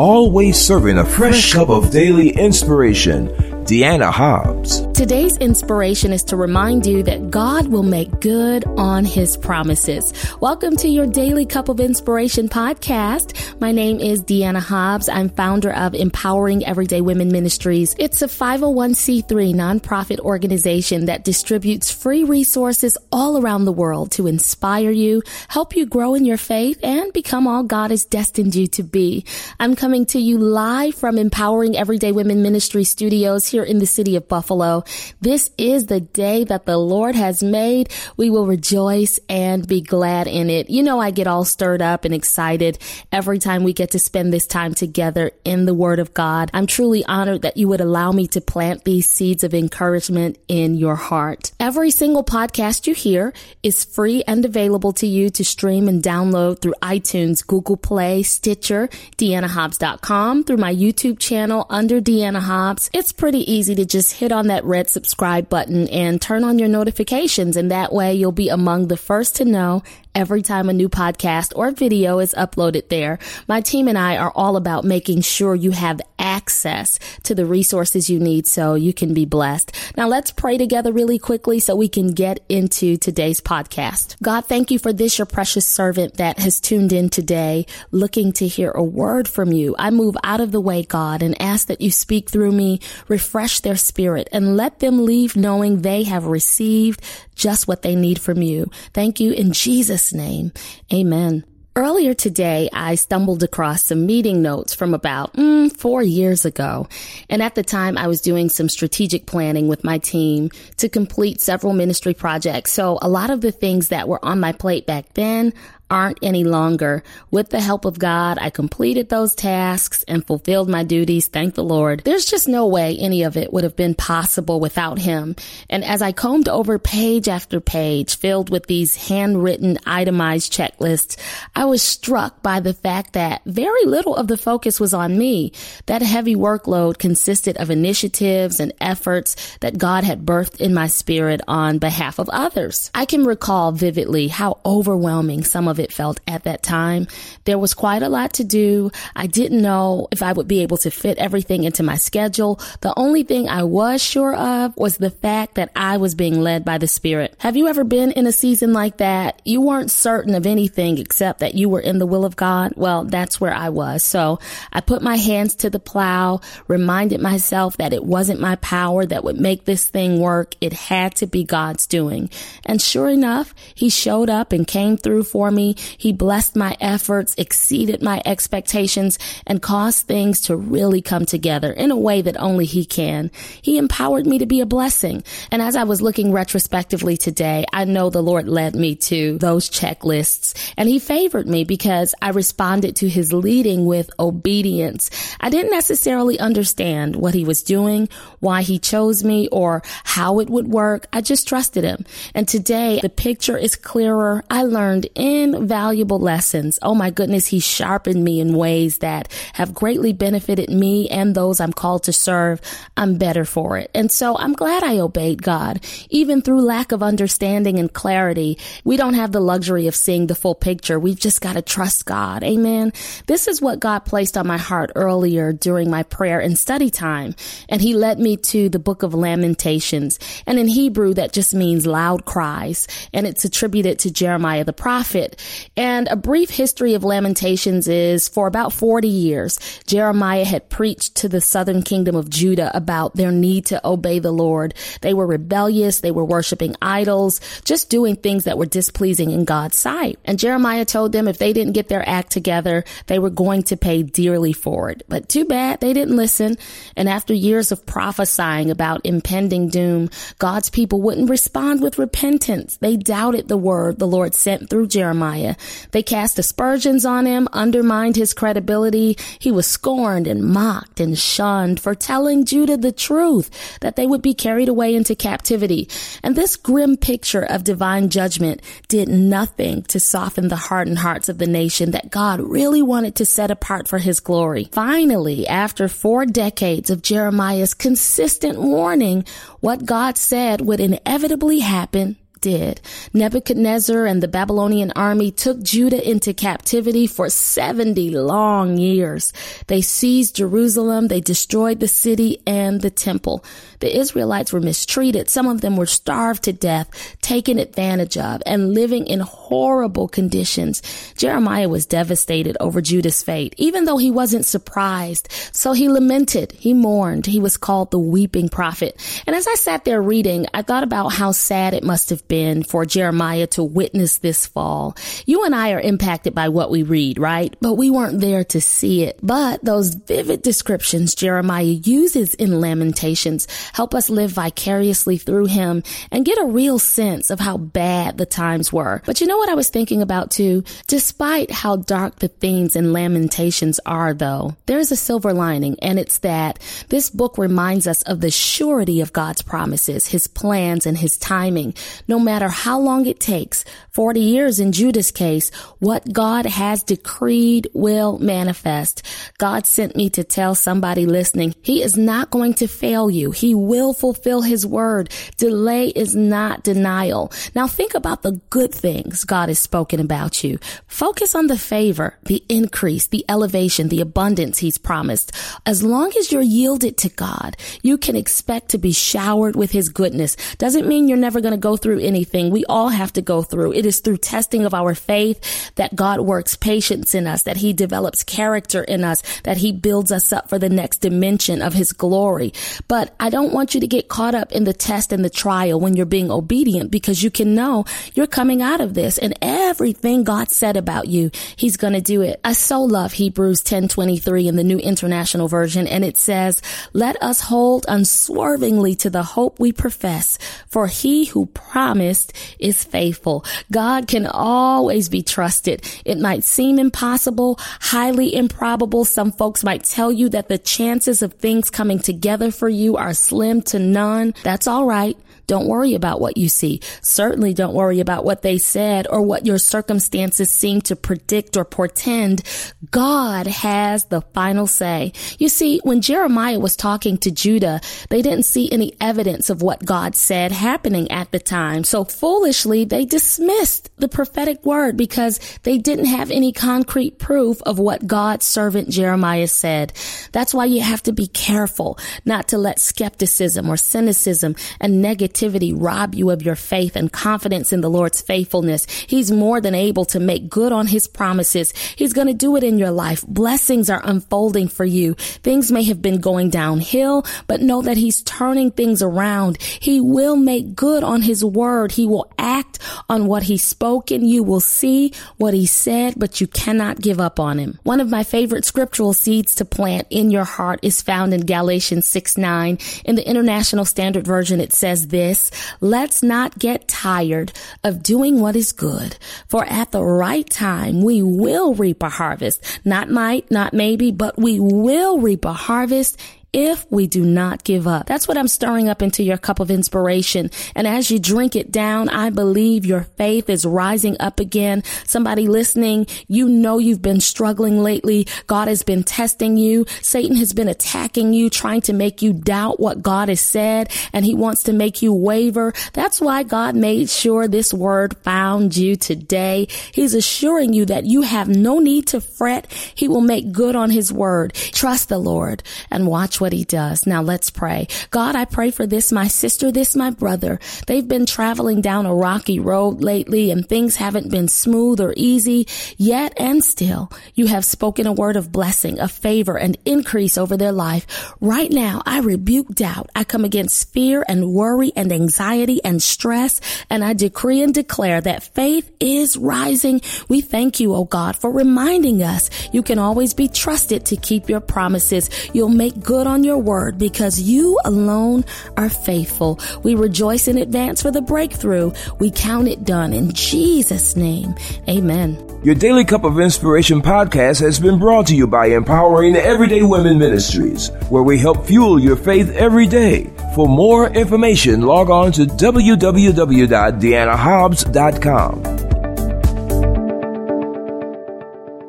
always serving a fresh cup of daily inspiration. Deanna Hobbs. Today's inspiration is to remind you that God will make good on his promises. Welcome to your Daily Cup of Inspiration podcast. My name is Deanna Hobbs. I'm founder of Empowering Everyday Women Ministries. It's a 501c3 nonprofit organization that distributes free resources all around the world to inspire you, help you grow in your faith, and become all God has destined you to be. I'm coming to you live from Empowering Everyday Women Ministry Studios here in the city of Buffalo. This is the day that the Lord has made. We will rejoice and be glad in it. You know, I get all stirred up and excited every time we get to spend this time together in the Word of God. I'm truly honored that you would allow me to plant these seeds of encouragement in your heart. Every single podcast you hear is free and available to you to stream and download through iTunes, Google Play, Stitcher, DeannaHobbs.com, through my YouTube channel under Deanna Hobbs. It's pretty easy to just hit on that red subscribe button and turn on your notifications. And that way you'll be among the first to know every time a new podcast or video is uploaded there. My team and I are all about making sure you have access to the resources you need so you can be blessed. Now let's pray together really quickly so we can get into today's podcast. God, thank you for this, your precious servant that has tuned in today looking to hear a word from you. I move out of the way, God, and ask that you speak through me, refresh their spirit, and let them leave knowing they have received just what they need from you. Thank you in Jesus' name. Amen. Earlier today, I stumbled across some meeting notes from about mm, four years ago. And at the time, I was doing some strategic planning with my team to complete several ministry projects. So a lot of the things that were on my plate back then, aren't any longer. With the help of God, I completed those tasks and fulfilled my duties. Thank the Lord. There's just no way any of it would have been possible without him. And as I combed over page after page filled with these handwritten itemized checklists, I was struck by the fact that very little of the focus was on me. That heavy workload consisted of initiatives and efforts that God had birthed in my spirit on behalf of others. I can recall vividly how overwhelming some of it felt at that time. There was quite a lot to do. I didn't know if I would be able to fit everything into my schedule. The only thing I was sure of was the fact that I was being led by the Spirit. Have you ever been in a season like that? You weren't certain of anything except that you were in the will of God? Well, that's where I was. So I put my hands to the plow, reminded myself that it wasn't my power that would make this thing work. It had to be God's doing. And sure enough, He showed up and came through for me he blessed my efforts, exceeded my expectations, and caused things to really come together in a way that only He can. He empowered me to be a blessing. And as I was looking retrospectively today, I know the Lord led me to those checklists and He favored me because I responded to His leading with obedience. I didn't necessarily understand what He was doing, why He chose me, or how it would work. I just trusted Him. And today the picture is clearer. I learned in valuable lessons. Oh my goodness, he sharpened me in ways that have greatly benefited me and those I'm called to serve. I'm better for it. And so I'm glad I obeyed God. Even through lack of understanding and clarity, we don't have the luxury of seeing the full picture. We've just got to trust God. Amen. This is what God placed on my heart earlier during my prayer and study time. And he led me to the book of Lamentations. And in Hebrew, that just means loud cries. And it's attributed to Jeremiah the prophet. And a brief history of Lamentations is for about 40 years, Jeremiah had preached to the southern kingdom of Judah about their need to obey the Lord. They were rebellious. They were worshiping idols, just doing things that were displeasing in God's sight. And Jeremiah told them if they didn't get their act together, they were going to pay dearly for it. But too bad they didn't listen. And after years of prophesying about impending doom, God's people wouldn't respond with repentance. They doubted the word the Lord sent through Jeremiah Jeremiah. They cast aspersions on him, undermined his credibility. He was scorned and mocked and shunned for telling Judah the truth that they would be carried away into captivity. And this grim picture of divine judgment did nothing to soften the hardened hearts of the nation that God really wanted to set apart for his glory. Finally, after four decades of Jeremiah's consistent warning, what God said would inevitably happen did. Nebuchadnezzar and the Babylonian army took Judah into captivity for 70 long years. They seized Jerusalem, they destroyed the city and the temple. The Israelites were mistreated. Some of them were starved to death, taken advantage of, and living in horrible conditions. Jeremiah was devastated over Judah's fate, even though he wasn't surprised. So he lamented, he mourned. He was called the weeping prophet. And as I sat there reading, I thought about how sad it must have been for Jeremiah to witness this fall. You and I are impacted by what we read, right? But we weren't there to see it. But those vivid descriptions Jeremiah uses in Lamentations help us live vicariously through him and get a real sense of how bad the times were. But you know what I was thinking about too? Despite how dark the themes in Lamentations are though, there's a silver lining and it's that this book reminds us of the surety of God's promises, his plans and his timing. No matter how long it takes, 40 years in Judah's case, what God has decreed will manifest. God sent me to tell somebody listening, he is not going to fail you. He will fulfill his word. Delay is not denial. Now think about the good things God has spoken about you. Focus on the favor, the increase, the elevation, the abundance he's promised. As long as you're yielded to God, you can expect to be showered with his goodness. Doesn't mean you're never going to go through anything. We all have to go through. It is through testing of our faith that God works patience in us, that he develops character in us, that he builds us up for the next dimension of his glory. But I don't want you to get caught up in the test and the trial when you're being obedient because you can know you're coming out of this and everything God said about you, he's going to do it. I so love Hebrews 10:23 in the New International Version and it says, "Let us hold unswervingly to the hope we profess, for he who promised is faithful." God can always be trusted. It might seem impossible, highly improbable. Some folks might tell you that the chances of things coming together for you are slim to none. That's all right. Don't worry about what you see. Certainly don't worry about what they said or what your circumstances seem to predict or portend. God has the final say. You see, when Jeremiah was talking to Judah, they didn't see any evidence of what God said happening at the time. So foolishly, they dismissed the prophetic word because they didn't have any concrete proof of what God's servant Jeremiah said. That's why you have to be careful not to let skepticism or cynicism and negativity rob you of your faith and confidence in the Lord's faithfulness. He's more than able to make good on his promises. He's going to do it in your life. Blessings are unfolding for you. Things may have been going downhill, but know that he's turning things around. He will make good on his word. He will act on what he's spoken. You will see what he said, but you cannot give up on him. One of my favorite scriptural seeds to plant in your heart is found in Galatians 6 9. In the International Standard Version, it says this this, let's not get tired of doing what is good. For at the right time, we will reap a harvest. Not might, not maybe, but we will reap a harvest if we do not give up. That's what I'm stirring up into your cup of inspiration. And as you drink it down, I believe your faith is rising up again. Somebody listening, you know you've been struggling lately. God has been testing you. Satan has been attacking you, trying to make you doubt what God has said, and he wants to make you waver. That's why God made sure this word found you today. He's assuring you that you have no need to fret. He will make good on his word. Trust the Lord and watch what he does. Now let's pray. God, I pray for this, my sister, this, my brother. They've been traveling down a rocky road lately and things haven't been smooth or easy yet and still. You have spoken a word of blessing, of favor and increase over their life. Right now, I rebuke doubt. I come against fear and worry and anxiety and stress. And I decree and declare that faith is rising. We thank you, oh God, for reminding us you can always be trusted to keep your promises. You'll make good on your word because you alone are faithful. We rejoice in advance for the breakthrough. We count it done in Jesus' name. Amen. Your Daily Cup of Inspiration podcast has been brought to you by Empowering Everyday Women Ministries, where we help fuel your faith every day. For more information, log on to www.deannahobbs.com.